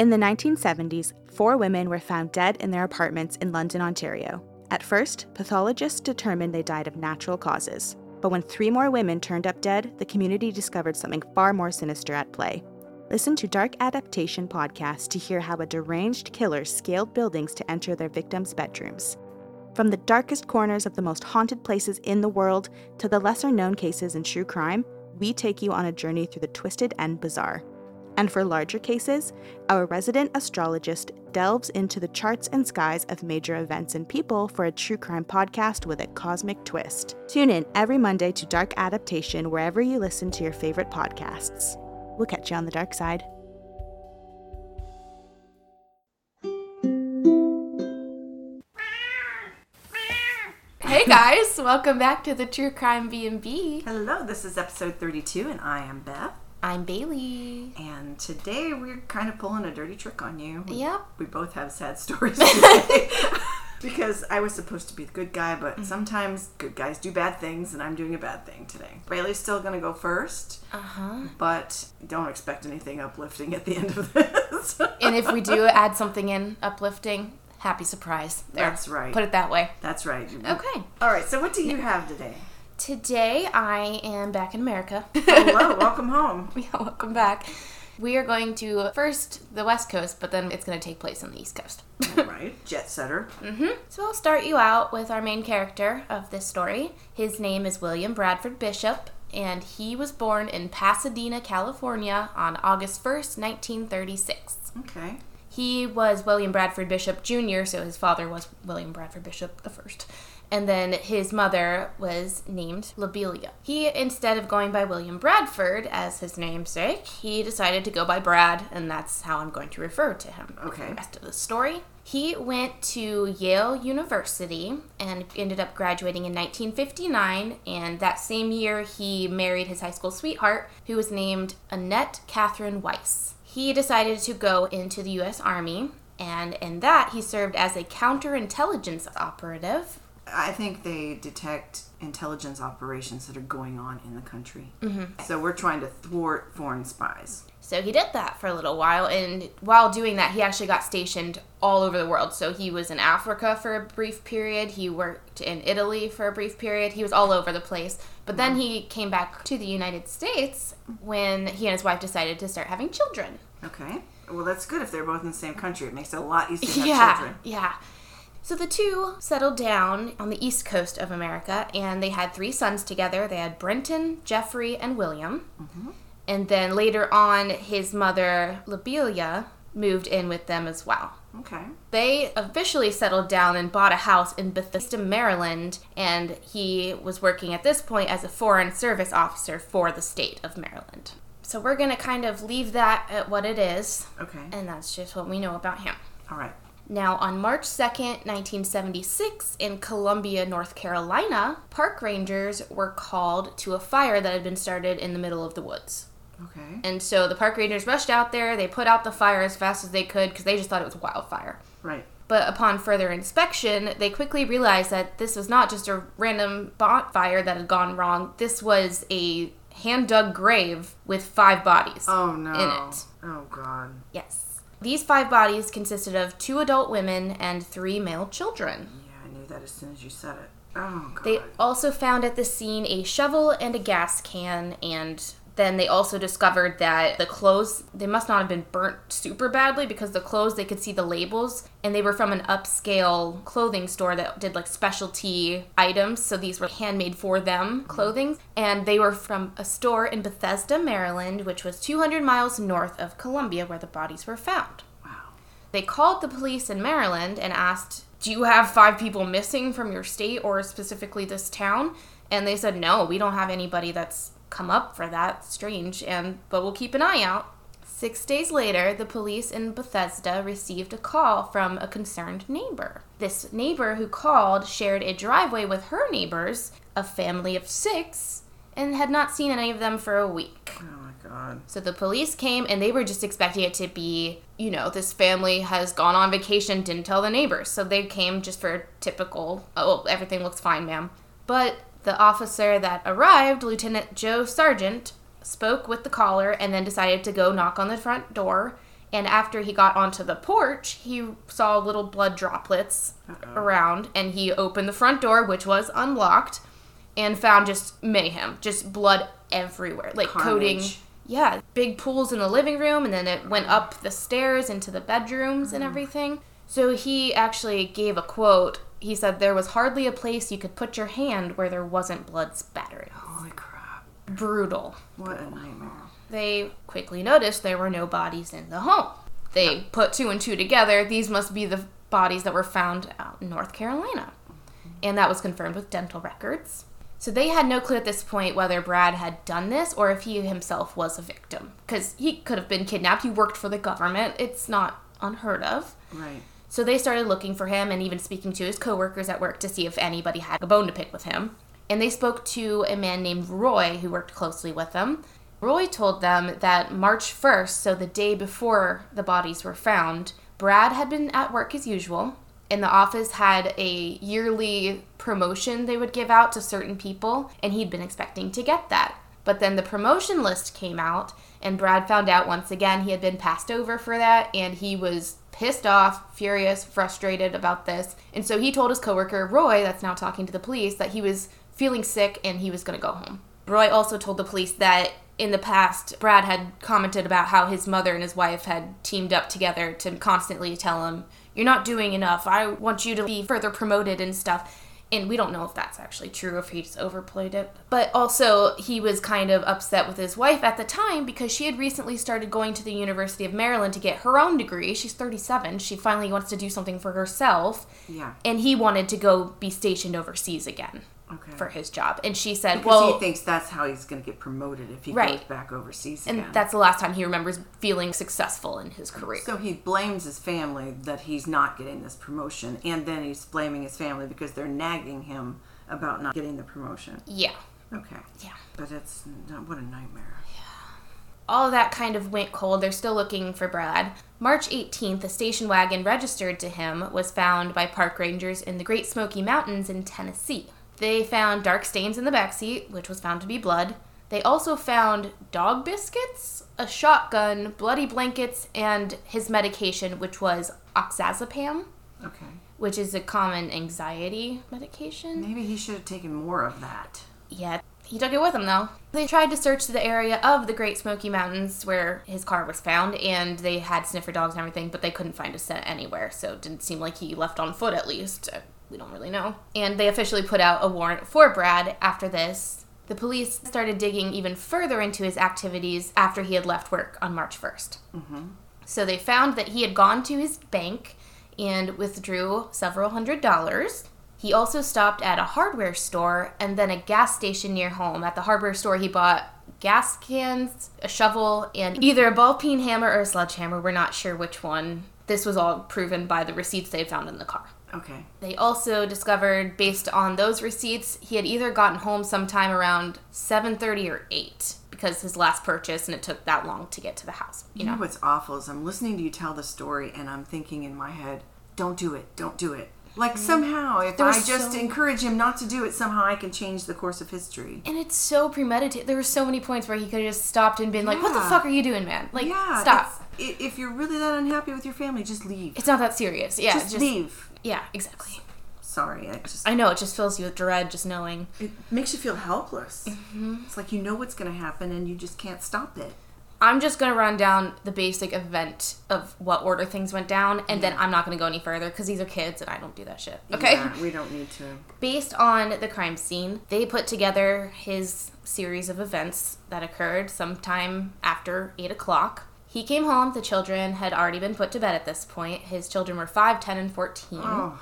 In the 1970s, four women were found dead in their apartments in London, Ontario. At first, pathologists determined they died of natural causes. But when three more women turned up dead, the community discovered something far more sinister at play. Listen to Dark Adaptation podcast to hear how a deranged killer scaled buildings to enter their victims' bedrooms. From the darkest corners of the most haunted places in the world to the lesser known cases in true crime, we take you on a journey through the twisted and bizarre. And for larger cases, our resident astrologist delves into the charts and skies of major events and people for a true crime podcast with a cosmic twist. Tune in every Monday to Dark Adaptation wherever you listen to your favorite podcasts. We'll catch you on the dark side. Hey guys, welcome back to the True Crime B&B. Hello, this is episode 32, and I am Beth. I'm Bailey. And today we're kind of pulling a dirty trick on you. We, Yep. We both have sad stories today. because I was supposed to be the good guy, but Mm-hmm. sometimes good guys do bad things, and I'm doing a bad thing today. Bailey's still going to go first, Uh-huh. but don't expect anything uplifting at the end of this. And if we do add something in uplifting, happy surprise. There. That's right. Put it that way. That's right. Okay. All right, so what do you have today? Today I am back in America. Hello, welcome home. yeah, welcome back. We are going to first the West Coast, but then it's going to take place on the East Coast. All right, jet setter. Mm-hmm. So I'll start you out with our main character of this story. His name is William Bradford Bishop, and he was born in Pasadena, California on August 1st, 1936. Okay. He was William Bradford Bishop Jr., so his father was William Bradford Bishop the first. And then his mother was named Lobelia. He, instead of going by William Bradford as his namesake, he decided to go by Brad, and that's how I'm going to refer to him Okay. the rest of the story. He went to Yale University and ended up graduating in 1959, and that same year he married his high school sweetheart, who was named Annette Catherine Weiss. He decided to go into the U.S. Army, and in that he served as a counterintelligence operative. I think they detect intelligence operations that are going on in the country. Mm-hmm. So we're trying to thwart foreign spies. So he did that for a little while, and while doing that, he actually got stationed all over the world. So he was in Africa for a brief period, he worked in Italy for a brief period, he was all over the place. But then he came back to the United States when he and his wife decided to start having children. Okay. Well, that's good if they're both in the same country. It makes it a lot easier to have yeah, children. yeah. So the two settled down on the east coast of America, and they had three sons together. They had Brenton, Jeffrey, and William. Mm-hmm. And then later on, his mother, Lobelia, moved in with them as well. Okay. They officially settled down and bought a house in Bethesda, Maryland, and he was working at this point as a foreign service officer for the state of Maryland. So we're going to kind of leave that at what it is, Okay. and that's just what we know about him. All right. Now, on March 2nd, 1976, in Columbia, North Carolina, park rangers were called to a fire that had been started in the middle of the woods. Okay. And so the park rangers rushed out there, they put out the fire as fast as they could because they just thought it was a wildfire. Right. But upon further inspection, they quickly realized that this was not just a random bonfire that had gone wrong. This was a hand dug grave with five bodies Oh no. in it. Oh god. Yes. These five bodies consisted of two adult women and three male children. Yeah, I knew that as soon as you said it. Oh god. They also found at the scene a shovel and a gas can, and then they also discovered that the clothes, they must not have been burnt super badly because the clothes, they could see the labels, and they were from an upscale clothing store that did like specialty items. So these were handmade for them clothing, and they were from a store in Bethesda, Maryland, which was 200 miles north of Columbia where the bodies were found. wow. They called the police in Maryland and asked, Do you have five people missing from your state or specifically this town? And they said, No, we don't have anybody that's come up for that. Strange. And but we'll keep an eye out. Six days later, the police in Bethesda received a call from a concerned neighbor. This neighbor who called shared a driveway with her neighbors, a family of six, and had not seen any of them for a week. Oh my god. So the police came and they were just expecting it to be, you know, this family has gone on vacation, didn't tell the neighbors. So they came just for a typical, oh, everything looks fine, ma'am. But the officer that arrived, Lieutenant Joe Sargent, spoke with the caller and then decided to go knock on the front door. And after he got onto the porch, he saw little blood droplets around and he opened the front door, which was unlocked, and found just mayhem, just blood everywhere, like coating. Yeah, big pools in the living room, and then it went up the stairs into the bedrooms and mm. everything. So he actually gave a quote. He said, There was hardly a place you could put your hand where there wasn't blood spattering. Holy crap. Brutal. What a nightmare. They quickly noticed there were no bodies in the home. They put two and two together. These must be the bodies that were found out in North Carolina. And that was confirmed with dental records. So they had no clue at this point whether Brad had done this or if he himself was a victim. Because he could have been kidnapped. He worked for the government. It's not unheard of. Right. So they started looking for him and even speaking to his coworkers at work to see if anybody had a bone to pick with him. And they spoke to a man named Roy who worked closely with them. Roy told them that March 1st, so the day before the bodies were found, Brad had been at work as usual, and the office had a yearly promotion they would give out to certain people, and he'd been expecting to get that. But then the promotion list came out, and Brad found out once again he had been passed over for that, and he was pissed off, furious, frustrated about this. And so he told his coworker, Roy, that's now talking to the police, that he was feeling sick and he was going to go home. Roy also told the police that in the past, Brad had commented about how his mother and his wife had teamed up together to constantly tell him, You're not doing enough. I want you to be further promoted and stuff. And we don't know if that's actually true, if he just overplayed it. But also, he was kind of upset with his wife at the time because she had recently started going to the University of Maryland to get her own degree. She's 37. She finally wants to do something for herself. Yeah. And he wanted to go be stationed overseas again Okay. for his job. And she said, because Well, he thinks that's how he's going to get promoted if he Right. goes back overseas and again. that's the last time he remembers feeling successful in his career. so he blames his family that he's not getting this promotion, and then he's blaming his family because they're nagging him about not getting the promotion. yeah. Okay. Yeah. But it's not, what a nightmare. Yeah. All of that kind of went cold. They're still looking for Brad. March 18th, a station wagon registered to him was found by park rangers in the Great Smoky Mountains in Tennessee. They found dark stains in the backseat, which was found to be blood. They also found dog biscuits, a shotgun, bloody blankets, and his medication, which was oxazepam, Okay. which is a common anxiety medication. Maybe he should have taken more of that. Yeah, he took it with him though. They tried to search the area of the Great Smoky Mountains where his car was found, and they had sniffer dogs and everything, but they couldn't find a scent anywhere, so it didn't seem like he left on foot at least. We don't really know. And they officially put out a warrant for Brad after this. The police started digging even further into his activities after he had left work on March 1st. Mm-hmm. So they found that he had gone to his bank and withdrew several hundred dollars. He also stopped at a hardware store and then a gas station near home. At the hardware store, he bought gas cans, a shovel, and either a ball peen hammer or a sledgehammer. We're not sure which one. This was all proven by the receipts they found in the car. Okay. They also discovered, based on those receipts, he had either gotten home sometime around 7:30 or 8 because his last purchase, and it took that long to get to the house. You know what's awful is I'm listening to you tell the story and I'm thinking in my head, don't do it, don't do it. Like mm. somehow, if I just so- encourage him not to do it, somehow I can change the course of history. And it's so premeditated. There were so many points where he could have just stopped and been like, "What the fuck are you doing, man? Like, yeah, stop. If you're really that unhappy with your family, just leave. It's not that serious." Yeah, just, just, leave. Yeah, exactly. Sorry, I just I know it just fills you with dread just knowing. it makes you feel helpless. Mm-hmm. It's like you know what's going to happen and you just can't stop it. I'm just gonna run down the basic event of what order things went down, and then I'm not gonna go any further because these are kids and I don't do that shit. Okay. Yeah, we don't need to. Based on the crime scene, they put together his series of events that occurred sometime after 8 o'clock. He came home, the children had already been put to bed at this point. His children were 5, 10, and 14. Oh,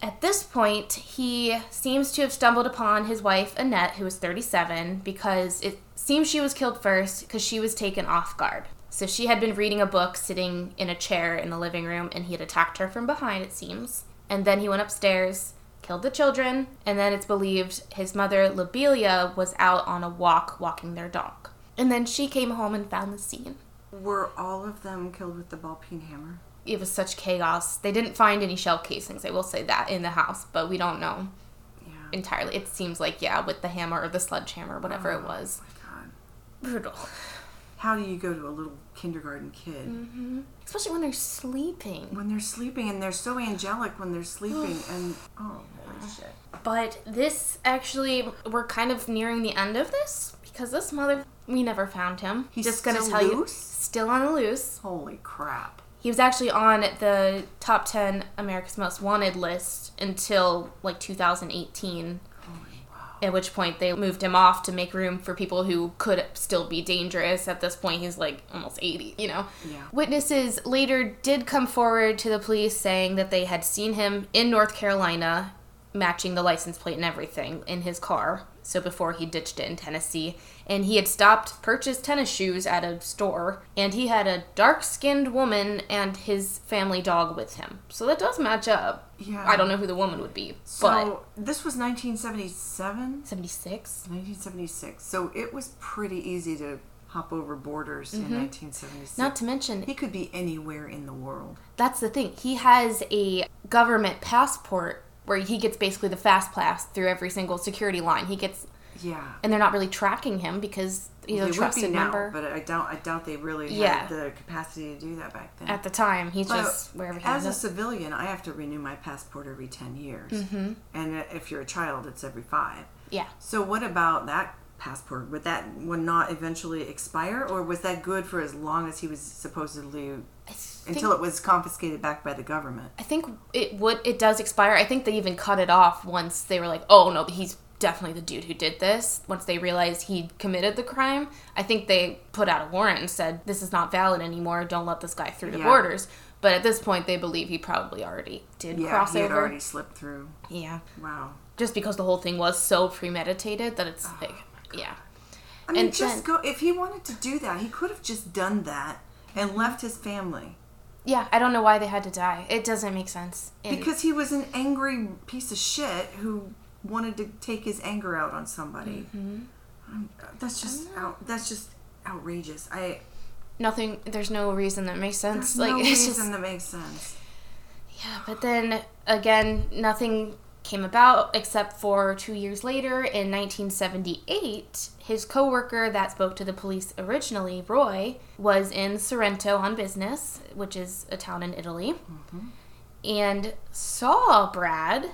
At this point, he seems to have stumbled upon his wife, Annette, who was 37, because it seems she was killed first because she was taken off guard. So she had been reading a book sitting in a chair in the living room, and he had attacked her from behind, it seems. And then he went upstairs, killed the children, and then it's believed his mother, Lobelia, was out on a walk walking their dog. And then she came home and found the scene. Were all of them killed with the ball peen hammer? It was such chaos. They didn't find any shell casings, I will say that, in the house, but we don't know. Yeah. entirely. It seems like yeah, with the hammer or the sledgehammer, whatever it oh, was. Oh my God. Brutal. how do you go to a little kindergarten kid mm-hmm. Especially when they're sleeping. when they're sleeping and they're so angelic when they're sleeping and oh holy shit. But this actually, we're kind of nearing the end of this because this mother, we never found him. He's just gonna tell you, loose? still on the loose. Holy crap. He was actually on the top 10 America's Most Wanted list until like 2018. At which point they moved him off to make room for people who could still be dangerous. At this point, he's like almost 80, you know? Yeah. Witnesses later did come forward to the police saying that they had seen him in North Carolina, matching the license plate and everything in his car. So before he ditched it in Tennessee. And he had stopped, purchased tennis shoes at a store, and he had a dark skinned woman and his family dog with him. So that does match up. Yeah. I don't know who the woman would be, but So this was 1977, 76? 1976. So it was pretty easy to hop over borders in mm-hmm. 1976. Not to mention, he could be anywhere in the world. that's the thing. He has a government passport where he gets basically the fast pass through every single security line. He gets, Yeah. and they're not really tracking him because he's They a would be trusted now, member. but I doubt I doubt they really Yeah. had the capacity to do that back then. At the time, he's But just wherever he as a is. civilian, I have to renew my passport every 10 years. Mm-hmm. And if you're a child, it's every 5. Yeah. So what about that passport? Would that would not eventually expire or was that good for as long as he was supposedly I think, until it was confiscated back by the government? I think it would. It does expire. I think they even cut it off once they were like, "Oh no, he's definitely the dude who did this." Once they realized he committed the crime, I think they put out a warrant and said, "This is not valid anymore. Don't let this guy through the Yeah. borders." But at this point, they believe he probably already did Yeah, cross he had already slipped through. Yeah, Wow. just because the whole thing was so premeditated that it's oh, like, yeah, I mean, And just then- go. If he wanted to do that, he could have just done that and left his family yeah. I don't know why they had to die. It doesn't make sense. And- because he was an angry piece of shit who wanted to take his anger out on somebody. Mm-hmm. Um, That's just out, that's just outrageous. I nothing. There's no reason that makes sense. there's like no reason just that makes sense. Yeah, but then again, nothing came about except for two years later in 1978, his coworker that spoke to the police originally, Roy, was in Sorrento on business, which is a town in Italy, mm-hmm. and saw Brad.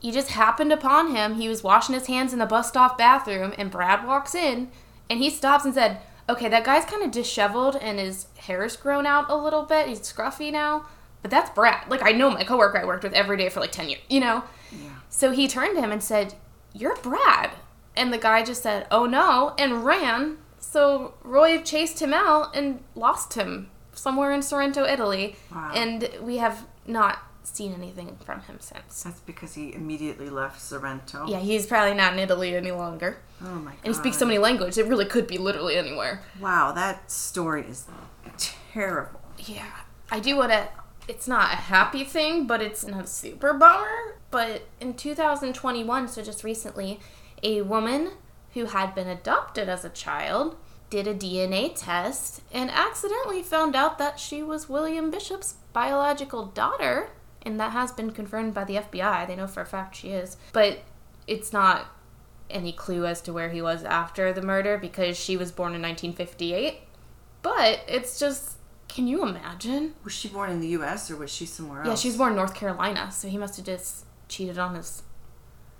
He just happened upon him. He was washing his hands in the bus stop bathroom, and Brad walks in, and he stops and said, "Okay, that guy's kind of disheveled, and his hair's grown out a little bit. He's scruffy now." But that's Brad. Like I know my coworker I worked with every day for like ten years, you know. Yeah. So he turned to him and said, "You're Brad," and the guy just said, "Oh no," and ran. So Roy chased him out and lost him somewhere in Sorrento, Italy, Wow. and we have not seen anything from him since. That's because he immediately left Sorrento. Yeah, he's probably not in Italy any longer. Oh my god. And he speaks so many languages, it really could be literally anywhere. Wow, that story is terrible. Yeah. I do want to. It's not a happy thing, but it's not a super bummer. But in 2021, so just recently, a woman who had been adopted as a child did a DNA test and accidentally found out that she was William Bishop's biological daughter. And that has been confirmed by the FBI. They know for a fact she is. But it's not any clue as to where he was after the murder because she was born in 1958. But it's just, can you imagine? Was she born in the U.S. or was she somewhere else? Yeah, she was born in North Carolina, so he must have just cheated on his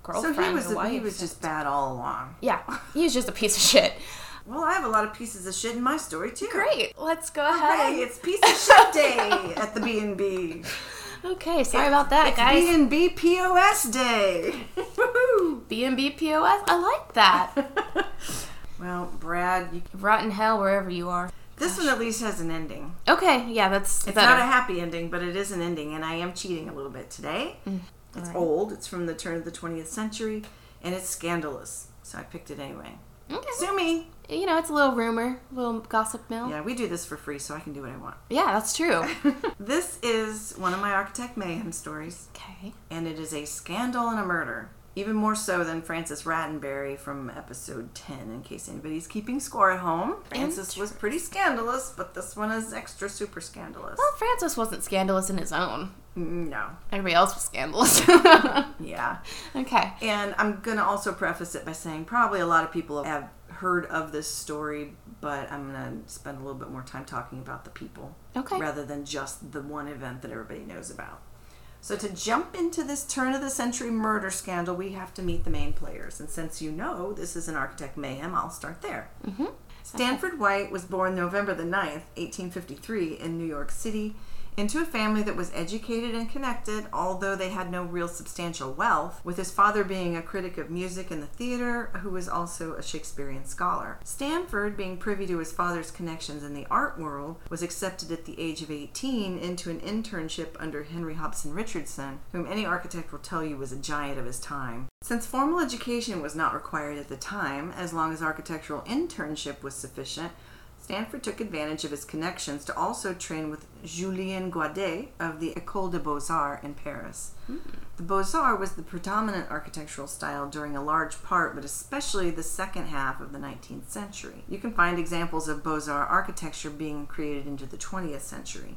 girlfriend. So he was or wife. he was just bad all along. yeah, he was just a piece of shit. Well, I have a lot of pieces of shit in my story too. Great, let's go ahead. Hey, it's piece of shit day at the B and B. Okay, sorry about that, It's guys. B and B POS day. Woohoo! B and B POS. I like that. Well, Brad, you, Rotten hell wherever you are. This one at least has an ending. Okay, yeah, that's It's better. not a happy ending, but it is an ending, and I am cheating a little bit today. Mm, it's alright. old. It's from the turn of the 20th century, and it's scandalous. So I picked it anyway. okay. Sue me. You know, it's a little rumor, a little gossip mill. Yeah, we do this for free, so I can do what I want. yeah that's true. this is one of my Architect Mayhem stories, okay. and it is a scandal and a murder. Even more so than Francis Rattenbury from episode 10, in case anybody's keeping score at home. Francis was pretty scandalous, but this one is extra super scandalous. Well, Francis wasn't scandalous in his own. Mm, No. Everybody else was scandalous. Yeah. okay. And I'm going to also preface it by saying probably a lot of people have heard of this story but I'm going to spend a little bit more time talking about the people Okay. rather than just the one event that everybody knows about. So, to jump into this turn of the century murder scandal, we have to meet the main players. And since you know this is an architect mayhem, I'll start there. Mm-hmm. Stanford White was born November the 9th, 1853, in New York City, into a family that was educated and connected, although they had no real substantial wealth, with his father being a critic of music and the theater, who was also a Shakespearean scholar. Stanford, being privy to his father's connections in the art world, was accepted at the age of 18 into an internship under Henry Hobson Richardson, whom any architect will tell you was a giant of his time. Since formal education was not required at the time, as long as architectural internship was sufficient, Stanford took advantage of his connections to also train with Julien Guadet of the École des Beaux-Arts in Paris. Hmm. The Beaux-Arts was the predominant architectural style during a large part, but especially the second half of the 19th century. You can find examples of Beaux-Arts architecture being created into the 20th century.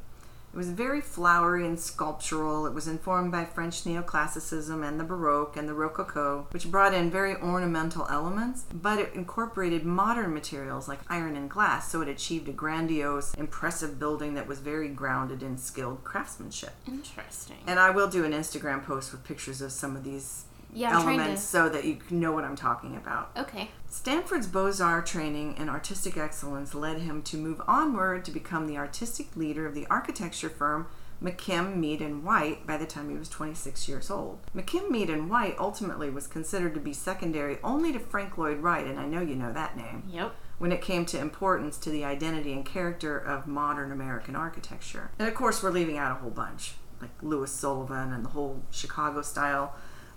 It was very flowery and sculptural. It was informed by French neoclassicism and the Baroque and the Rococo, which brought in very ornamental elements, but it incorporated modern materials like iron and glass, so it achieved a grandiose, impressive building that was very grounded in skilled craftsmanship. Interesting. And I will do an Instagram post with pictures of some of these Yeah, elements to. so that you know what I'm talking about. Okay. Stanford's Beaux Arts training and artistic excellence led him to move onward to become the artistic leader of the architecture firm McKim, Mead, and White by the time he was 26 years old. McKim, Mead, and White ultimately was considered to be secondary only to Frank Lloyd Wright, and I know you know that name, Yep. when it came to importance to the identity and character of modern American architecture. And of course, we're leaving out a whole bunch, like Louis Sullivan and the whole Chicago style.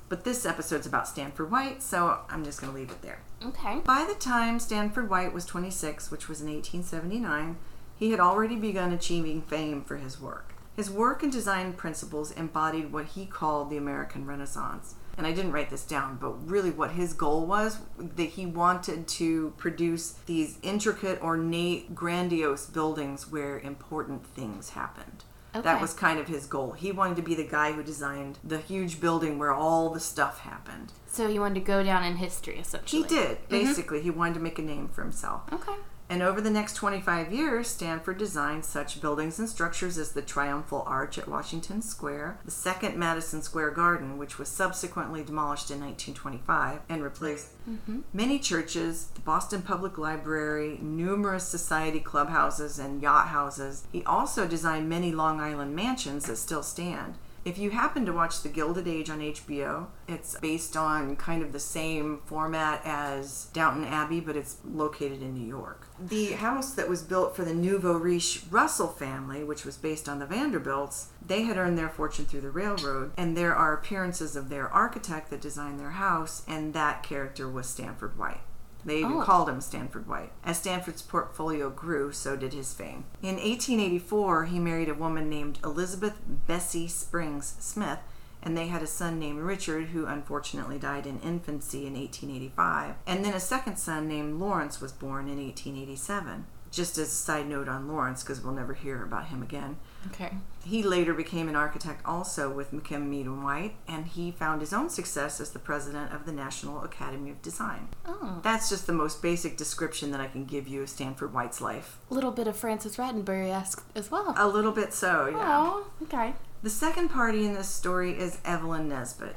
But this episode's about Stanford White, so I'm just going to leave it there. Okay. By the time Stanford White was 26, which was in 1879, he had already begun achieving fame for his work. His work and design principles embodied what he called the American Renaissance. And I didn't write this down, but really what his goal was that he wanted to produce these intricate, ornate, grandiose buildings where important things happened. That was kind of his goal. He wanted to be the guy who designed the huge building where all the stuff happened. So he wanted to go down in history, essentially. He did, mm-hmm. basically. He wanted to make a name for himself. Okay. And over the next 25 years, Stanford designed such buildings and structures as the Triumphal Arch at Washington Square, the second Madison Square Garden, which was subsequently demolished in 1925 and replaced mm-hmm. many churches, the Boston Public Library, numerous society clubhouses and yacht houses. He also designed many Long Island mansions that still stand. If you happen to watch The Gilded Age on HBO, it's based on kind of the same format as Downton Abbey, but it's located in New York. The house that was built for the Nouveau Riche Russell family, which was based on the Vanderbilts, they had earned their fortune through the railroad, and there are appearances of their architect that designed their house, and that character was Stanford White. They even Oh. called him Stanford White. As Stanford's portfolio grew, so did his fame. In 1884, he married a woman named Elizabeth Bessie Springs Smith, and they had a son named Richard, who unfortunately died in infancy in 1885. And then a second son named Lawrence was born in 1887. Just as a side note on Lawrence, because we'll never hear about him again. Okay. He later became an architect also with McKim, Mead, and White, and he found his own success as the president of the National Academy of Design. Oh. That's just the most basic description that I can give you of Stanford White's life. A little bit of Francis Rattenbury esque as well. A little bit so, yeah. Oh, okay. The second party in this story is Evelyn Nesbit.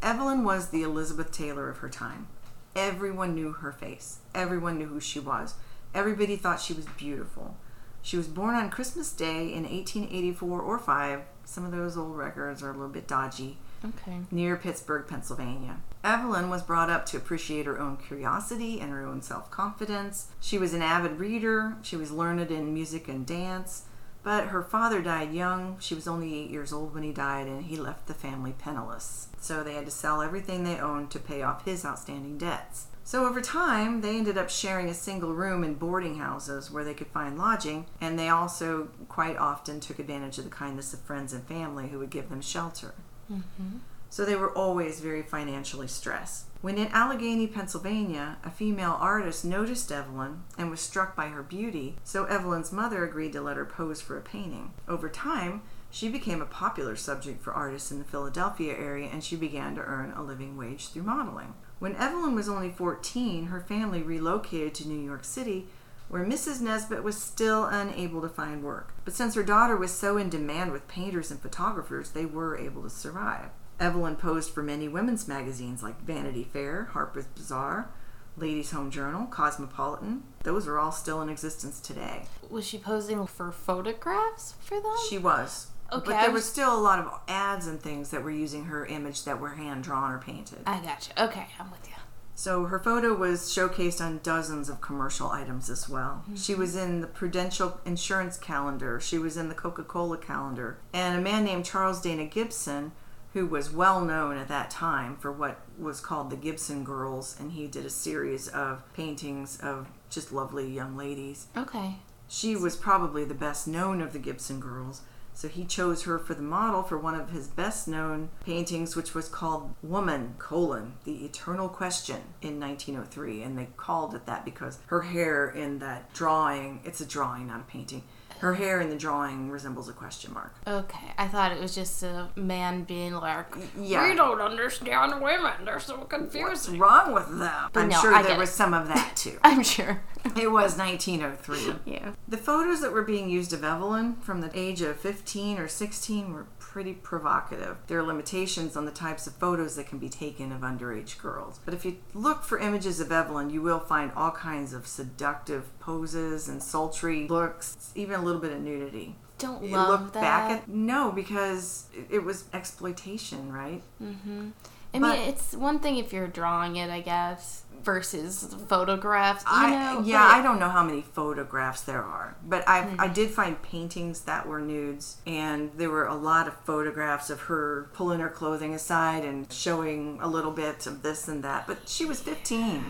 Evelyn was the Elizabeth Taylor of her time. Everyone knew her face. Everyone knew who she was. Everybody thought she was beautiful. She was born on Christmas Day in 1884 or 5. Some of those old records are a little bit dodgy. Okay. near Pittsburgh, Pennsylvania. Evelyn was brought up to appreciate her own curiosity and her own self confidence. She was an avid reader, she was learned in music and dance, but her father died young. She was only eight years old when he died, and he left the family penniless. So they had to sell everything they owned to pay off his outstanding debts. So over time, they ended up sharing a single room in boarding houses where they could find lodging, and they also quite often took advantage of the kindness of friends and family who would give them shelter. Mm-hmm. So they were always very financially stressed. When in Allegheny, Pennsylvania, a female artist noticed Evelyn and was struck by her beauty, so Evelyn's mother agreed to let her pose for a painting. Over time, she became a popular subject for artists in the Philadelphia area and she began to earn a living wage through modeling. When Evelyn was only 14, her family relocated to New York City, where Mrs. Nesbit was still unable to find work. But since her daughter was so in demand with painters and photographers, they were able to survive. Evelyn posed for many women's magazines like Vanity Fair, Harper's Bazaar, Ladies' Home Journal, Cosmopolitan. Those are all still in existence today. Was she posing for photographs for them? She was. Okay, but there was- was still a lot of ads and things that were using her image that were hand drawn or painted. I gotcha. Okay, I'm with you. So her photo was showcased on dozens of commercial items as well. Mm-hmm. She was in the Prudential Insurance calendar, she was in the Coca Cola calendar, and a man named Charles Dana Gibson, who was well known at that time for what was called the Gibson Girls, and he did a series of paintings of just lovely young ladies. Okay. She was probably the best known of the Gibson girls, so he chose her for the model for one of his best known paintings, which was called Woman, colon, the Eternal Question in 1903. And they called it that because her hair in that drawing, it's a drawing, not a painting, her hair in the drawing resembles a question mark. Okay. I thought it was just a man being like, yeah. We don't understand women. They're so confused. What's wrong with them? But I'm no, sure I there was it. some of that too. I'm sure. It was 1903. yeah. The photos that were being used of Evelyn from the age of 15 or 16 were pretty provocative. There are limitations on the types of photos that can be taken of underage girls. But if you look for images of Evelyn, you will find all kinds of seductive poses and sultry looks, even a little bit of nudity. Don't You love look that. back at no because it- it was exploitation, right? Mm-hmm. i mean, it's one thing if you're drawing it, I guess, versus photographs. You I, know, yeah, but- I don't know how many photographs there are, but I I mm-hmm. did find paintings that were nudes, and there were a lot of photographs of her pulling her clothing aside and showing a little bit of this and that. But she was 15,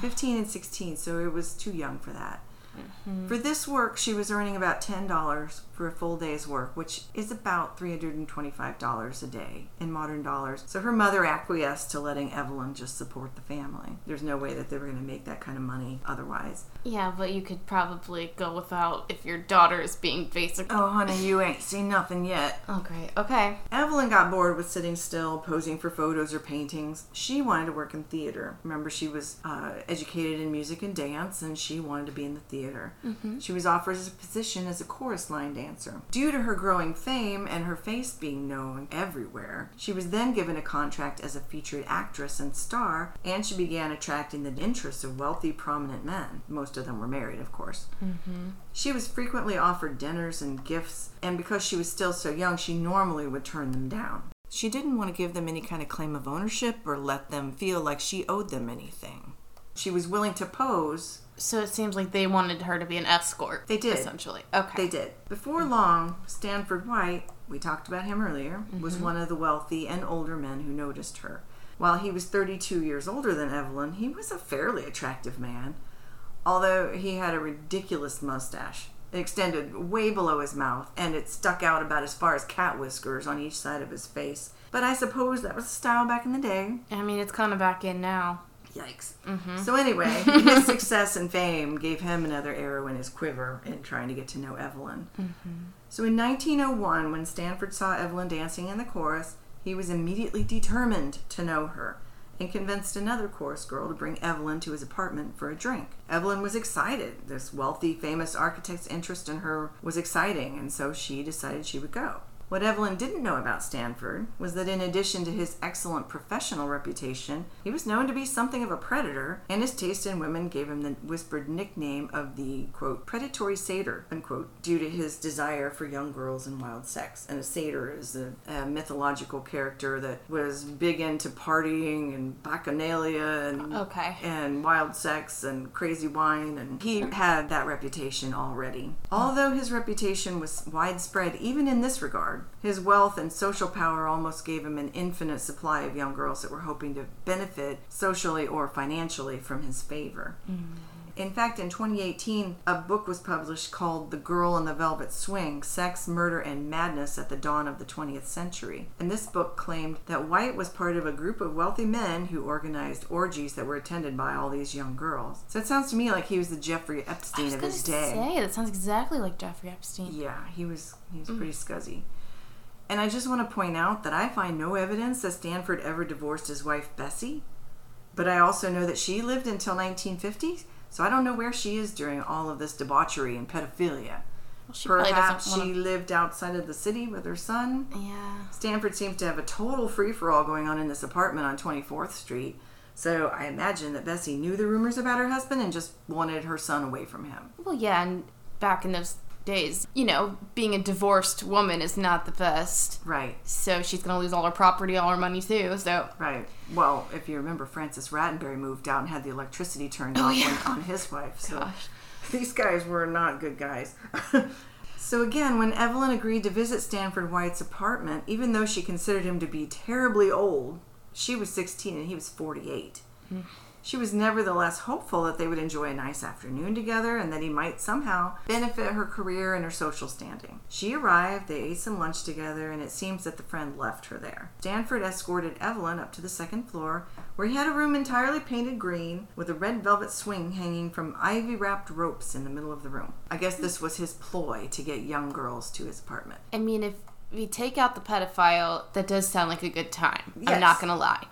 15 and 16, so it was too young for that. Mm-hmm. For this work, she was earning about $10 for a full day's work, which is about $325 a day in modern dollars. So her mother acquiesced to letting Evelyn just support the family. There's no way that they were going to make that kind of money otherwise. Yeah, but you could probably go without if your daughter is being basic. Oh, honey, you ain't seen nothing yet. Oh, great. Okay. Evelyn got bored with sitting still, posing for photos or paintings. She wanted to work in theater. Remember, she was uh, educated in music and dance, and she wanted to be in the theater. She was offered a position as a chorus line dancer. Due to her growing fame and her face being known everywhere, she was then given a contract as a featured actress and star, and she began attracting the interest of wealthy, prominent men. Most of them were married, of course. Mm-hmm. She was frequently offered dinners and gifts, and because she was still so young, she normally would turn them down. She didn't want to give them any kind of claim of ownership or let them feel like she owed them anything. She was willing to pose. So it seems like they wanted her to be an escort. They did. Essentially. Okay. They did. Before long, Stanford White, we talked about him earlier, was mm-hmm. one of the wealthy and older men who noticed her. While he was 32 years older than Evelyn, he was a fairly attractive man, although he had a ridiculous mustache. It extended way below his mouth, and it stuck out about as far as cat whiskers on each side of his face. But I suppose that was the style back in the day. I mean, it's kind of back in now. Yikes. Mm-hmm. So, anyway, his success and fame gave him another arrow in his quiver in trying to get to know Evelyn. Mm-hmm. So, in 1901, when Stanford saw Evelyn dancing in the chorus, he was immediately determined to know her and convinced another chorus girl to bring Evelyn to his apartment for a drink. Evelyn was excited. This wealthy, famous architect's interest in her was exciting, and so she decided she would go. What Evelyn didn't know about Stanford was that in addition to his excellent professional reputation, he was known to be something of a predator, and his taste in women gave him the whispered nickname of the, quote, predatory satyr, unquote, due to his desire for young girls and wild sex. And a satyr is a, a mythological character that was big into partying and bacchanalia and Okay. and wild sex and crazy wine, and he had that reputation already. Although his reputation was widespread even in this regard, his wealth and social power almost gave him an infinite supply of young girls that were hoping to benefit socially or financially from his favor. Mm. In fact, in 2018, a book was published called The Girl in the Velvet Swing Sex, Murder, and Madness at the Dawn of the 20th Century. And this book claimed that White was part of a group of wealthy men who organized orgies that were attended by all these young girls. So it sounds to me like he was the Jeffrey Epstein of his day. say that sounds exactly like Jeffrey Epstein. Yeah, he was he was mm. pretty scuzzy. And I just want to point out that I find no evidence that Stanford ever divorced his wife Bessie, but I also know that she lived until 1950, So I don't know where she is during all of this debauchery and pedophilia. Well, she Perhaps she wanna- lived outside of the city with her son. Yeah. Stanford seems to have a total free for all going on in this apartment on 24th Street. So I imagine that Bessie knew the rumors about her husband and just wanted her son away from him. Well, yeah, and back in those days, you know, being a divorced woman is not the best. Right, So she's gonna lose all her property, all her money too. So right. Well, if you remember, Francis Rattenbury moved out and had the electricity turned oh, off yeah. on, on his wife. So Gosh. these guys were not good guys. so again, when Evelyn agreed to visit Stanford White's apartment, even though she considered him to be terribly old, she was 16 and he was 48. Mm. She was nevertheless hopeful that they would enjoy a nice afternoon together and that he might somehow benefit her career and her social standing. She arrived, they ate some lunch together, and it seems that the friend left her there. Stanford escorted Evelyn up to the second floor, where he had a room entirely painted green with a red velvet swing hanging from ivy wrapped ropes in the middle of the room. I guess this was his ploy to get young girls to his apartment. I mean, if we take out the pedophile, that does sound like a good time. Yes. I'm not gonna lie.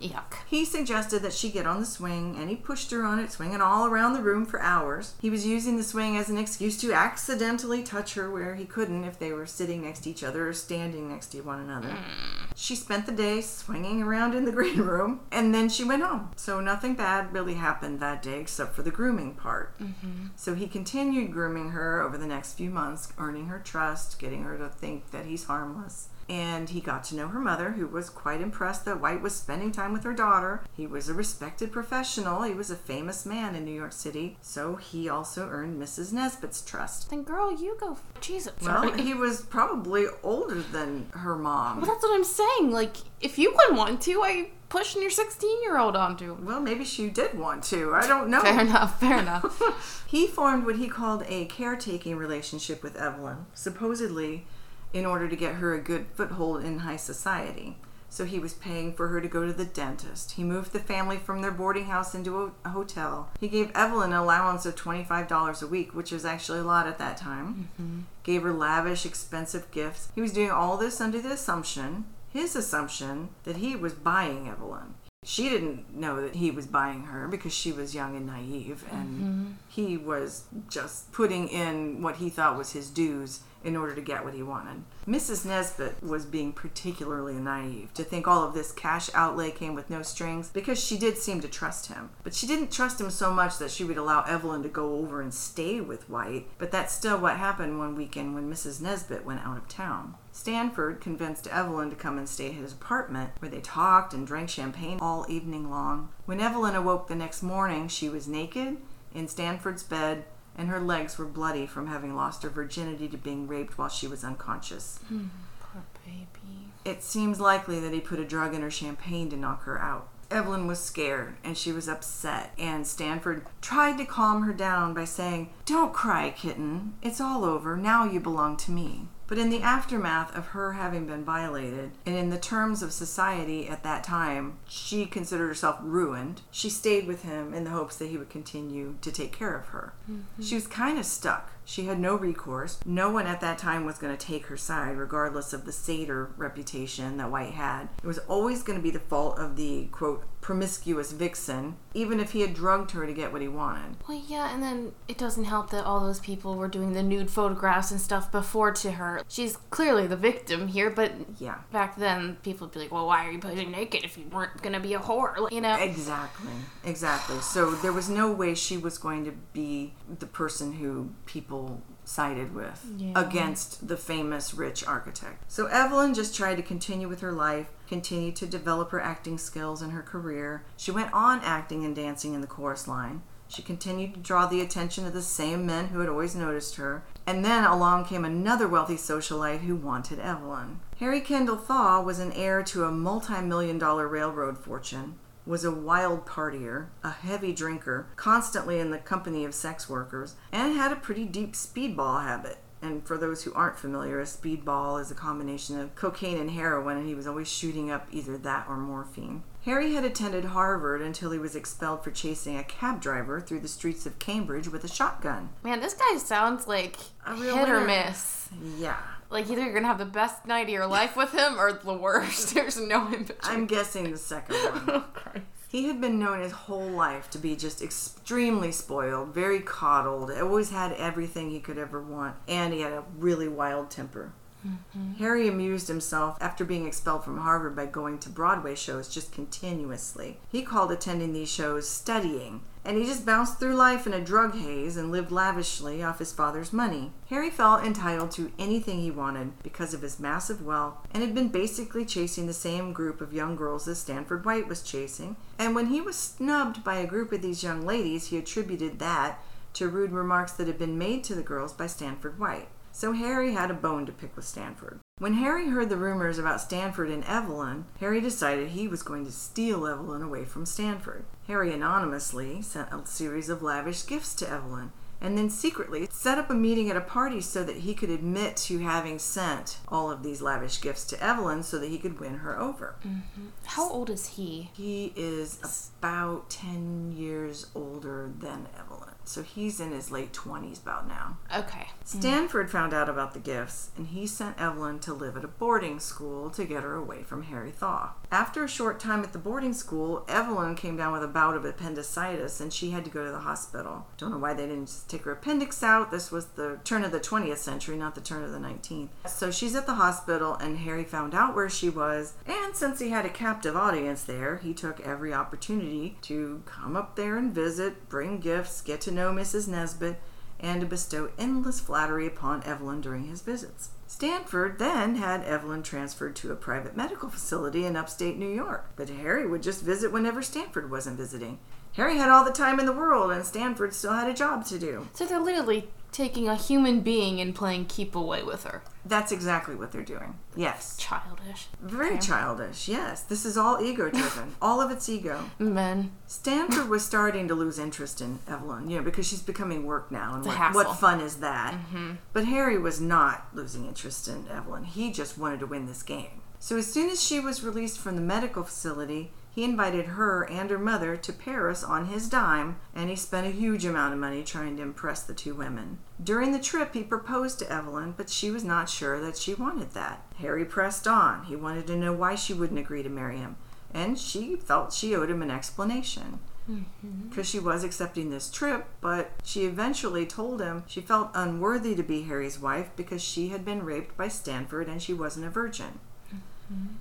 Yuck. He suggested that she get on the swing, and he pushed her on it, swinging all around the room for hours. He was using the swing as an excuse to accidentally touch her where he couldn't if they were sitting next to each other or standing next to one another. Mm. She spent the day swinging around in the green room, and then she went home. So nothing bad really happened that day except for the grooming part. Mm-hmm. So he continued grooming her over the next few months, earning her trust, getting her to think that he's harmless. And he got to know her mother, who was quite impressed that White was spending time with her daughter. He was a respected professional, he was a famous man in New York City, so he also earned Mrs. Nesbit's trust. Then, girl, you go. Jesus. Well, he was probably older than her mom. Well, that's what I'm saying. Like, if you wouldn't want to, I pushing your 16 year old onto. Well, maybe she did want to. I don't know. Fair enough. Fair enough. He formed what he called a caretaking relationship with Evelyn, supposedly in order to get her a good foothold in high society. So he was paying for her to go to the dentist. He moved the family from their boarding house into a, hotel. He gave Evelyn an allowance of $25 a week, which was actually a lot at that time. Mm-hmm. Gave her lavish, expensive gifts. He was doing all this under the assumption, his assumption, that he was buying Evelyn. She didn't know that he was buying her because she was young and naive, and mm-hmm. he was just putting in what he thought was his dues in order to get what he wanted. Mrs. Nesbit was being particularly naive to think all of this cash outlay came with no strings because she did seem to trust him. But she didn't trust him so much that she would allow Evelyn to go over and stay with White. But that's still what happened one weekend when Mrs. Nesbit went out of town. Stanford convinced Evelyn to come and stay at his apartment, where they talked and drank champagne all evening long. When Evelyn awoke the next morning, she was naked in Stanford's bed, and her legs were bloody from having lost her virginity to being raped while she was unconscious. Hmm, poor baby. It seems likely that he put a drug in her champagne to knock her out. Evelyn was scared and she was upset, and Stanford tried to calm her down by saying, Don't cry, kitten. It's all over. Now you belong to me. But in the aftermath of her having been violated, and in the terms of society at that time, she considered herself ruined. She stayed with him in the hopes that he would continue to take care of her. Mm-hmm. She was kind of stuck. She had no recourse. No one at that time was going to take her side, regardless of the satyr reputation that White had. It was always going to be the fault of the, quote, promiscuous vixen, even if he had drugged her to get what he wanted. Well, yeah, and then it doesn't help that all those people were doing the nude photographs and stuff before to her. She's clearly the victim here, but Yeah. back then people would be like, well, why are you posing naked if you weren't gonna be a whore? Like, You know? Exactly. Exactly. So there was no way she was going to be the person who people sided with Yeah. against the famous rich architect. So Evelyn just tried to continue with her life, continue to develop her acting skills and her career. She went on acting and dancing in the chorus line. She continued to draw the attention of the same men who had always noticed her. And then along came another wealthy socialite who wanted Evelyn. Harry Kendall Thaw was an heir to a multi million dollar railroad fortune, was a wild partier, a heavy drinker, constantly in the company of sex workers, and had a pretty deep speedball habit. And for those who aren't familiar, a speedball is a combination of cocaine and heroin, and he was always shooting up either that or morphine. Harry had attended Harvard until he was expelled for chasing a cab driver through the streets of Cambridge with a shotgun. Man, this guy sounds like A real hit or miss. Yeah. Like either you're gonna have the best night of your life with him or the worst. There's no in between. I'm guessing the second one. Oh, Christ. He had been known his whole life to be just extremely spoiled, very coddled, always had everything he could ever want, and he had a really wild temper. Mm-hmm. Harry amused himself after being expelled from Harvard by going to Broadway shows just continuously. He called attending these shows studying, and he just bounced through life in a drug haze and lived lavishly off his father's money. Harry felt entitled to anything he wanted because of his massive wealth and had been basically chasing the same group of young girls as Stanford White was chasing. And when he was snubbed by a group of these young ladies, he attributed that to rude remarks that had been made to the girls by Stanford White. So Harry had a bone to pick with Stanford. When Harry heard the rumors about Stanford and Evelyn, Harry decided he was going to steal Evelyn away from Stanford. Harry anonymously sent a series of lavish gifts to Evelyn, and then secretly set up a meeting at a party so that he could admit to having sent all of these lavish gifts to Evelyn so that he could win her over. Mm-hmm. How old is he? He is about 10 years older than Evelyn. So he's in his late 20s about now. Okay. Stanford found out about the gifts and he sent Evelyn to live at a boarding school to get her away from Harry Thaw. After a short time at the boarding school, Evelyn came down with a bout of appendicitis and she had to go to the hospital. Don't know why they didn't just take her appendix out. This was the turn of the 20th century, not the turn of the 19th. So she's at the hospital and Harry found out where she was. And since he had a captive audience there, he took every opportunity to come up there and visit, bring gifts, get to know Mrs. Nesbit, and to bestow endless flattery upon Evelyn during his visits. Stanford then had Evelyn transferred to a private medical facility in upstate New York, but Harry would just visit whenever Stanford wasn't visiting. Harry had all the time in the world, and Stanford still had a job to do. So they're literally taking a human being and playing keep away with her. That's exactly what they're doing. Yes. Childish. Very Okay. childish, yes. This is all ego driven. all of it's ego. Men. Stanford was starting to lose interest in Evelyn, you know, because she's becoming work now, and what, what fun is that? Mm-hmm. But Harry was not losing interest in Evelyn. He just wanted to win this game. So as soon as she was released from the medical facility, he invited her and her mother to Paris on his dime, and he spent a huge amount of money trying to impress the two women. During the trip, he proposed to Evelyn, but she was not sure that she wanted that. Harry pressed on. He wanted to know why she wouldn't agree to marry him, and she felt she owed him an explanation mm-hmm. because she was accepting this trip, but she eventually told him she felt unworthy to be Harry's wife because she had been raped by Stanford and she wasn't a virgin.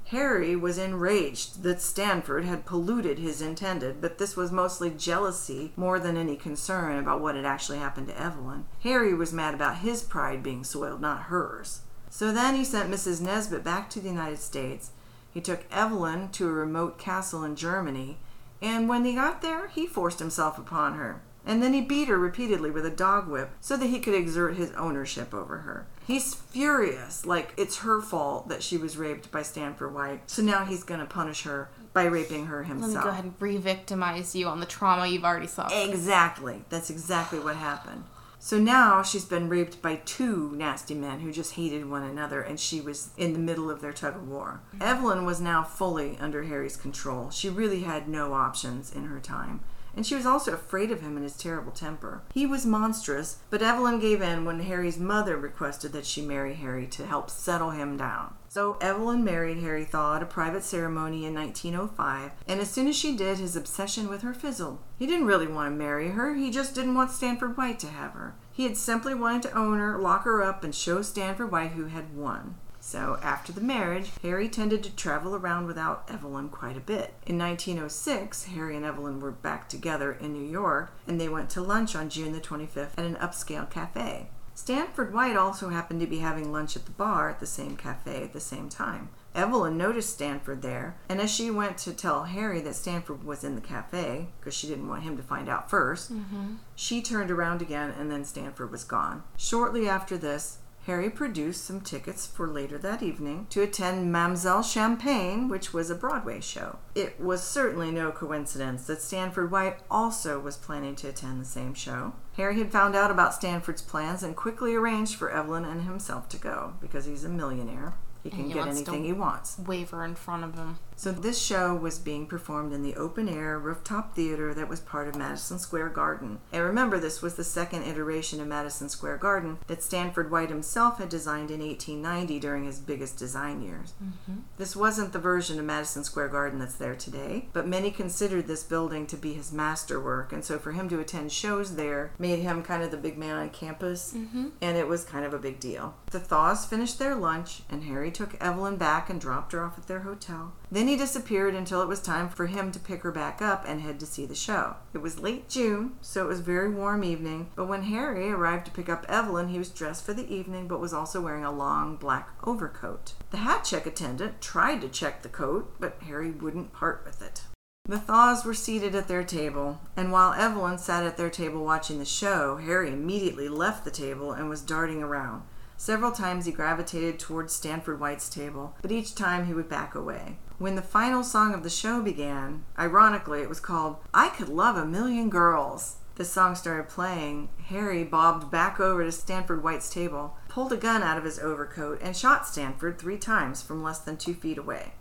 Harry was enraged that Stanford had polluted his intended, but this was mostly jealousy more than any concern about what had actually happened to Evelyn. Harry was mad about his pride being soiled, not hers. So then he sent Mrs. Nesbit back to the United States. He took Evelyn to a remote castle in Germany, and when he got there, he forced himself upon her. And then he beat her repeatedly with a dog whip so that he could exert his ownership over her. He's furious, like it's her fault that she was raped by Stanford White. So now he's going to punish her by raping her himself. Let me go ahead and re-victimize you on the trauma you've already suffered. Exactly. That's exactly what happened. So now she's been raped by two nasty men who just hated one another, and she was in the middle of their tug of war. Evelyn was now fully under Harry's control. She really had no options in her time. And she was also afraid of him and his terrible temper. He was monstrous, but Evelyn gave in when Harry's mother requested that she marry Harry to help settle him down. So Evelyn married Harry Thaw at a private ceremony in 1905, and as soon as she did, his obsession with her fizzled. He didn't really want to marry her, he just didn't want Stanford White to have her. He had simply wanted to own her, lock her up, and show Stanford White who had won. So after the marriage, Harry tended to travel around without Evelyn quite a bit. In 1906, Harry and Evelyn were back together in New York, and they went to lunch on June the 25th at an upscale cafe. Stanford White also happened to be having lunch at the bar at the same cafe at the same time. Evelyn noticed Stanford there, and as she went to tell Harry that Stanford was in the cafe, because she didn't want him to find out 1st mm-hmm. she turned around again and then Stanford was gone. Shortly after this, Harry produced some tickets for later that evening to attend Mam'zelle Champagne, which was a Broadway show. It was certainly no coincidence that Stanford White also was planning to attend the same show. Harry had found out about Stanford's plans and quickly arranged for Evelyn and himself to go because he's a millionaire. he can he get anything he wants. Waver in front of him. So this show was being performed in the open air rooftop theater that was part of Madison Square Garden. And remember, this was the second iteration of Madison Square Garden that Stanford White himself had designed in 1890 during his biggest design years. Mm-hmm. This wasn't the version of Madison Square Garden that's there today, but many considered this building to be his masterwork, and so for him to attend shows there made him kind of the big man on campus, mm-hmm. and it was kind of a big deal. The Thaws finished their lunch, and Harry took Evelyn back and dropped her off at their hotel. Then he disappeared until it was time for him to pick her back up and head to see the show. It was late June, so it was a very warm evening, but when Harry arrived to pick up Evelyn, he was dressed for the evening but was also wearing a long black overcoat. The hat check attendant tried to check the coat, but Harry wouldn't part with it. The Thaws were seated at their table, and while Evelyn sat at their table watching the show, Harry immediately left the table and was darting around. Several times he gravitated towards Stanford White's table, but each time he would back away. When the final song of the show began, ironically, it was called I Could Love a Million Girls. The song started playing. Harry bobbed back over to Stanford White's table, pulled a gun out of his overcoat, and shot Stanford three times from less than two feet away.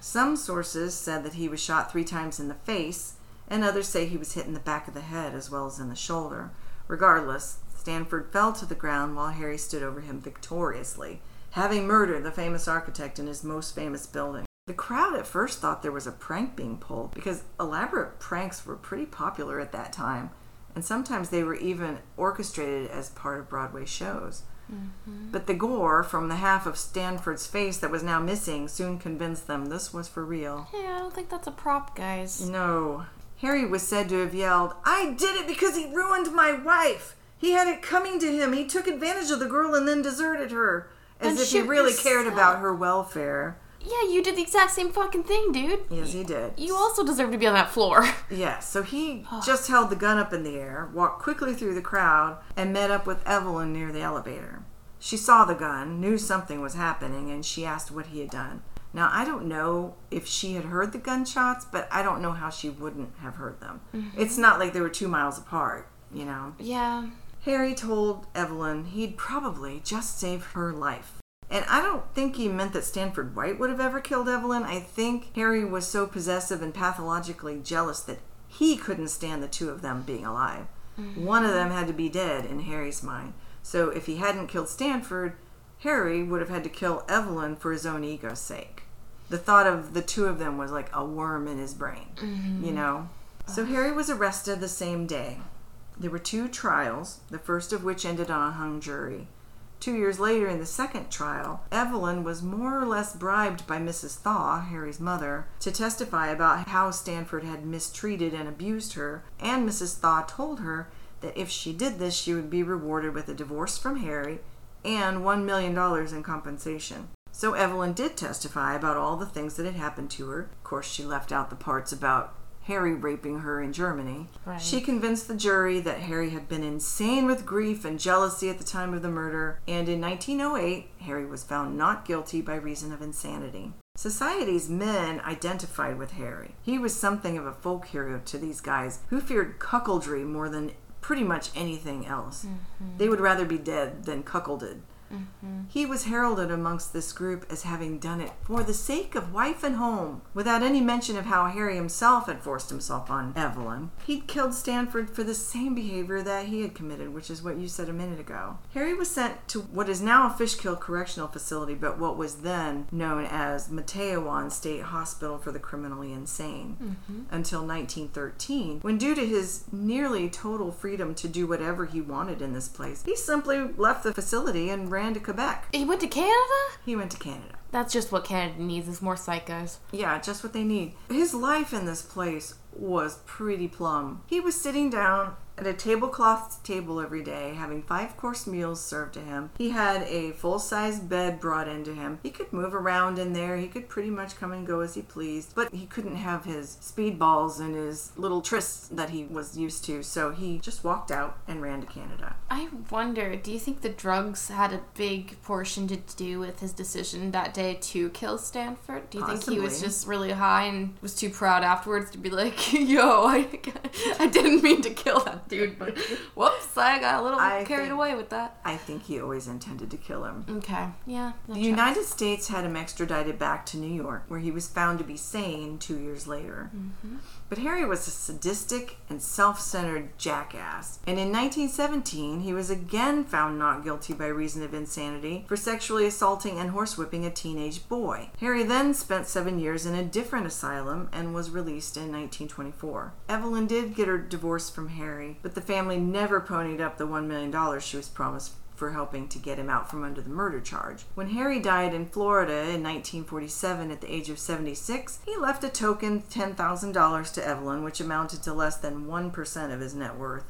Some sources said that he was shot three times in the face, and others say he was hit in the back of the head as well as in the shoulder. Regardless, Stanford fell to the ground while Harry stood over him victoriously, having murdered the famous architect in his most famous building. The crowd at first thought there was a prank being pulled because elaborate pranks were pretty popular at that time, and sometimes they were even orchestrated as part of Broadway shows. Mm-hmm. But the gore from the half of Stanford's face that was now missing soon convinced them this was for real. Yeah, I don't think that's a prop, guys. No. Harry was said to have yelled, I did it because he ruined my wife. He had it coming to him. He took advantage of the girl and then deserted her. As And if he really yourself. cared about her welfare. Yeah, you did the exact same fucking thing, dude. Yes, he did. You also deserve to be on that floor. Yeah, so he just held the gun up in the air, walked quickly through the crowd, and met up with Evelyn near the elevator. She saw the gun, knew something was happening, and she asked what he had done. Now, I don't know if she had heard the gunshots, but I don't know how she wouldn't have heard them. Mm-hmm. It's not like they were two miles apart, you know. yeah. Harry told Evelyn he'd probably just saved her life. And I don't think he meant that Stanford White would have ever killed Evelyn. I think Harry was so possessive and pathologically jealous that he couldn't stand the two of them being alive. Mm-hmm. One of them had to be dead in Harry's mind. So if he hadn't killed Stanford, Harry would have had to kill Evelyn for his own ego's sake. The thought of the two of them was like a worm in his brain, mm-hmm. you know? So Harry was arrested the same day. There were two trials, the first of which ended on a hung jury. Two years later, in the second trial, Evelyn was more or less bribed by Mrs. Thaw, Harry's mother, to testify about how Stanford had mistreated and abused her, and Mrs. Thaw told her that if she did this, she would be rewarded with a divorce from Harry and $1 million in compensation. So Evelyn did testify about all the things that had happened to her. Of course, she left out the parts about Harry raping her in Germany. Right. She convinced the jury that Harry had been insane with grief and jealousy at the time of the murder, and in 1908, Harry was found not guilty by reason of insanity. Society's men identified with Harry. He was something of a folk hero to these guys who feared cuckoldry more than pretty much anything else. Mm-hmm. They would rather be dead than cuckolded. Mm-hmm. He was heralded amongst this group as having done it for the sake of wife and home, without any mention of how Harry himself had forced himself on Evelyn. He'd killed Stanford for the same behavior that he had committed, which is what you said a minute ago. Harry was sent to what is now a Fishkill Correctional Facility, but what was then known as Matteawan State Hospital for the Criminally Insane, mm-hmm. until 1913, when due to his nearly total freedom to do whatever he wanted in this place, he simply left the facility and ran to Quebec. He went to Canada? He went to Canada. That's just what Canada needs is more psychos. Yeah, just what they need. His life in this place was pretty plum. He was sitting down at a tablecloth table every day, having five course meals served to him. He had a full size bed brought into him. He could move around in there. He could pretty much come and go as he pleased, but he couldn't have his speedballs and his little trysts that he was used to, so he just walked out and ran to Canada. I wonder, do you think the drugs had a big portion to do with his decision that day to kill Stanford? Do you think he was just really high and was too proud afterwards to be like, yo, I, I didn't mean to kill that Dude, whoops, I got a little I carried think- away with that. I think he always intended to kill him. Okay, yeah. The checks. United States had him extradited back to New York, where he was found to be sane two years later. Mm-hmm. But Harry was a sadistic and self centered jackass. And in 1917, he was again found not guilty by reason of insanity for sexually assaulting and horsewhipping a teenage boy. Harry then spent seven years in a different asylum and was released in 1924. Evelyn did get her divorce from Harry, but the family never ponied up the $1 million she was promised for helping to get him out from under the murder charge. When Harry died in Florida in 1947 at the age of 76, he left a token $10,000 to Evelyn, which amounted to less than 1% of his net worth.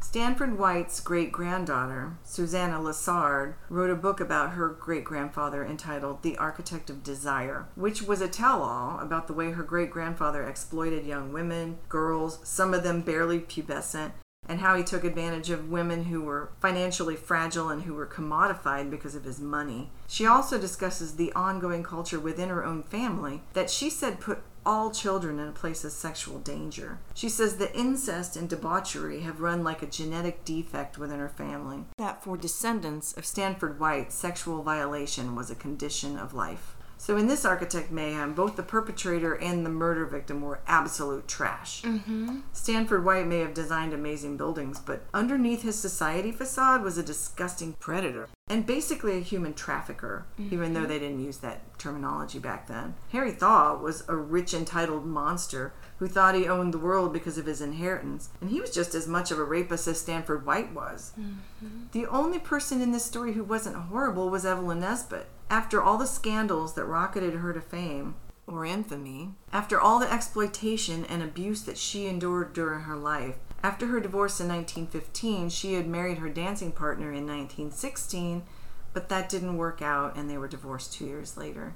Stanford White's great granddaughter, Suzannah Lessard, wrote a book about her great grandfather entitled The Architect of Desire, which was a tell all about the way her great grandfather exploited young women, girls, some of them barely pubescent, and how he took advantage of women who were financially fragile and who were commodified because of his money. She also discusses the ongoing culture within her own family that she said put all children in a place of sexual danger. She says the incest and debauchery have run like a genetic defect within her family. That for descendants of Stanford White, sexual violation was a condition of life. So in this architect mayhem, both the perpetrator and the murder victim were absolute trash. Mm-hmm. Stanford White may have designed amazing buildings, but underneath his society facade was a disgusting predator and basically a human trafficker, even though mm-hmm. they didn't use that terminology back then. Harry Thaw was a rich, entitled monster who thought he owned the world because of his inheritance, and he was just as much of a rapist as Stanford White was. Mm-hmm. The only person in this story who wasn't horrible was Evelyn Nesbit. After all the scandals that rocketed her to fame, or infamy, after all the exploitation and abuse that she endured during her life, after her divorce in 1915, she had married her dancing partner in 1916, but that didn't work out and they were divorced two years later.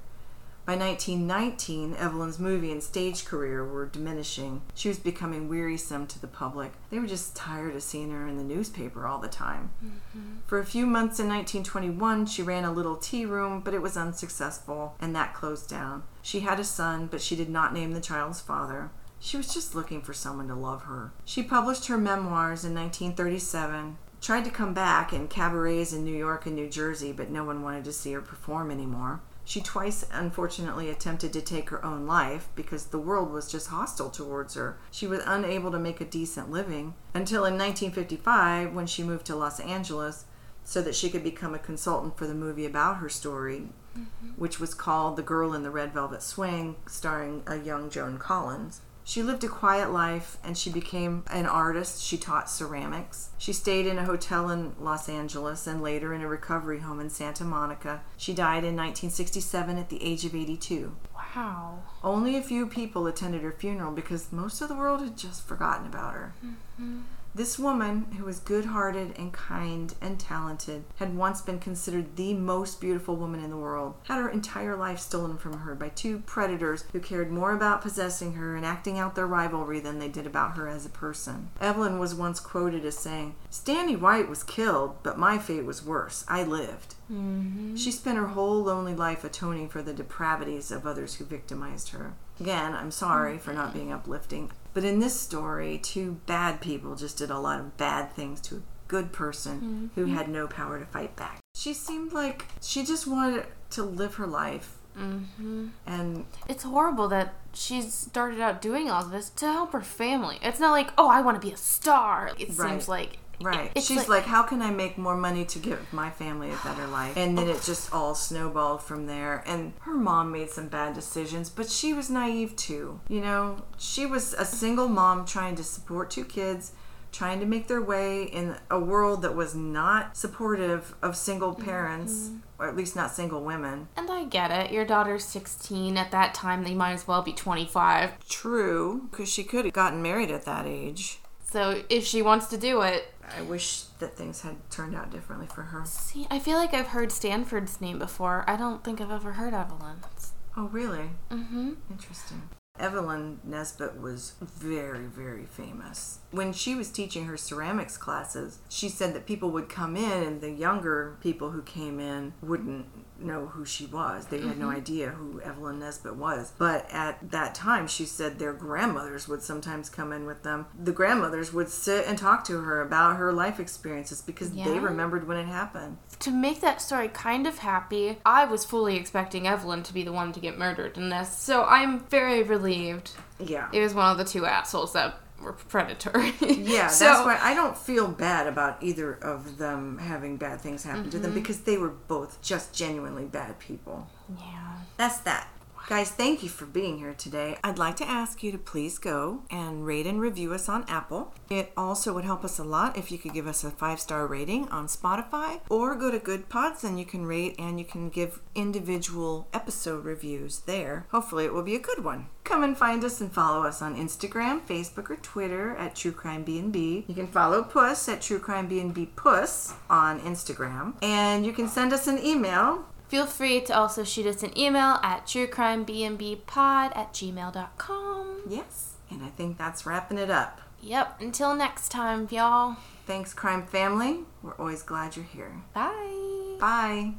By 1919, Evelyn's movie and stage career were diminishing. She was becoming wearisome to the public. They were just tired of seeing her in the newspaper all the time. Mm-hmm. For a few months in 1921, she ran a little tea room, but it was unsuccessful, and that closed down. She had a son, but she did not name the child's father. She was just looking for someone to love her. She published her memoirs in 1937, tried to come back in cabarets in New York and New Jersey, but no one wanted to see her perform anymore. She twice, unfortunately, attempted to take her own life because the world was just hostile towards her. She was unable to make a decent living until in 1955 when she moved to Los Angeles so that she could become a consultant for the movie about her story, mm-hmm. which was called The Girl in the Red Velvet Swing, starring a young Joan Collins. She lived a quiet life and she became an artist. She taught ceramics. She stayed in a hotel in Los Angeles and later in a recovery home in Santa Monica. She died in 1967 at the age of 82. Wow. Only a few people attended her funeral because most of the world had just forgotten about her. Mm-hmm. This woman, who was good hearted and kind and talented, had once been considered the most beautiful woman in the world, had her entire life stolen from her by two predators who cared more about possessing her and acting out their rivalry than they did about her as a person. Evelyn was once quoted as saying, Stanley White was killed, but my fate was worse. I lived. Mm-hmm. She spent her whole lonely life atoning for the depravities of others who victimized her. Again, I'm sorry for not being uplifting, but in this story, two bad people just did a lot of bad things to a good person mm-hmm. who had no power to fight back. She seemed like she just wanted to live her life. Mm-hmm. And It's horrible that she started out doing all this to help her family. It's not like, oh, I want to be a star. It Right. seems like Right. It's She's like, how can I make more money to give my family a better life? And then it just all snowballed from there. And her mom made some bad decisions, but she was naive too. You know, she was a single mom trying to support two kids, trying to make their way in a world that was not supportive of single mm-hmm. parents, or at least not single women. And I get it. Your daughter's 16. At that time, they might as well be 25. True, because she could have gotten married at that age. So if she wants to do it, I wish that things had turned out differently for her. see, I feel like I've heard Stanford's name before. I don't think I've ever heard Evelyn's. Oh, really? Mm-hmm. Interesting. Evelyn Nesbit was very, very famous. When she was teaching her ceramics classes, she said that people would come in and the younger people who came in wouldn't know who she was. They had no mm-hmm. idea who Evelyn Nesbit was. But at that time, she said their grandmothers would sometimes come in with them. The grandmothers would sit and talk to her about her life experiences because they remembered when it happened. To make that story kind of happy, I was fully expecting Evelyn to be the one to get murdered in this, so I'm very relieved Yeah. it was one of the two assholes that were predatory. Yeah, so, that's why I don't feel bad about either of them having bad things happen to Mm-hmm. them because they were both just genuinely bad people. Yeah. That's that. Guys, thank you for being here today. I'd like to ask you to please go and rate and review us on Apple. It also would help us a lot if you could give us a five star rating on Spotify or go to Goodpods and you can rate and you can give individual episode reviews there. Hopefully, it will be a good one. Come and find us and follow us on Instagram, Facebook, or Twitter at True Crime B&B. You can follow Puss at True Crime B&B Puss on Instagram. And you can send us an email Feel free to also shoot us an email at truecrimebnbpod at gmail.com. Yes. And I think that's wrapping it up. Yep, until next time, y'all. Thanks, crime family. We're always glad you're here. Bye. Bye.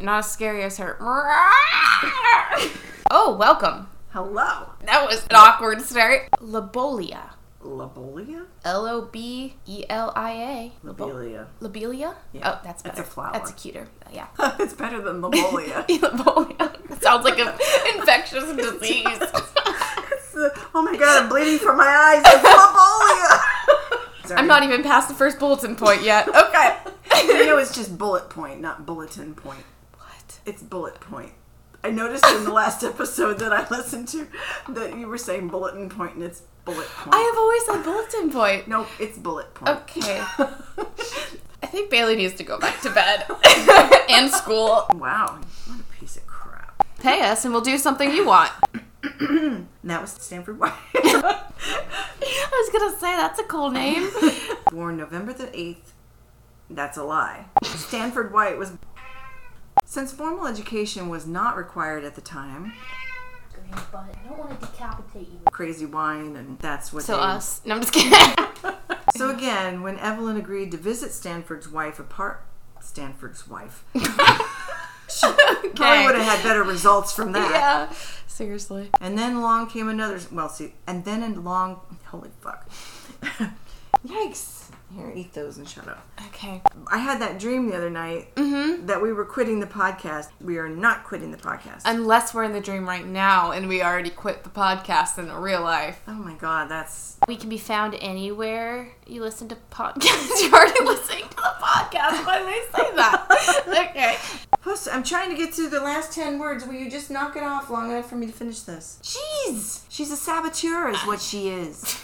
Not as scary as her. oh, welcome. Hello. That was an awkward start. Lobelia. Lobelia? L O B E L I A. Lobelia. Lobelia? Yeah, Oh, that's better. a flower. That's a cuter. Yeah. it's better than Lobelia. Lobelia. That sounds like an infectious disease. The- oh my god, I'm bleeding from my eyes. It's Lobelia. Sorry. I'm not even past the first bulletin point yet. Okay. You know, it's just bullet point, not bulletin point. what? It's bullet point. I noticed in the last episode that I listened to that you were saying bulletin point and it's bullet point. I have always said bulletin point. Nope, it's bullet point. Okay. I think Bailey needs to go back to bed and school. wow, what a piece of crap. Pay us and we'll do something you want. That was Stanford White. I was gonna say that's a cool name. Born November the 8th. That's a lie. Stanford White was. Since formal education was not required at the time, But I don't want to decapitate you. crazy wine, and that's what So they. us. No, I'm just kidding. So again, when Evelyn agreed to visit Stanford's wife apart, Stanford's wife probably would have had better results from that. Yeah. Seriously. And then along came another. Well, see, and then along. Holy fuck! Yikes! Here, eat those and shut up. Okay. I had that dream the other night Mm-hmm. that we were quitting the podcast. We are not quitting the podcast. Unless we're in the dream right now and we already quit the podcast in the real life. oh my god, that's We can be found anywhere you listen to podcasts. You're already listening to the podcast. Why did I say that? okay. Plus, I'm trying to get through the last 10 words. Will you just knock it off long enough for me to finish this? Jeez! She's a saboteur, is what she is.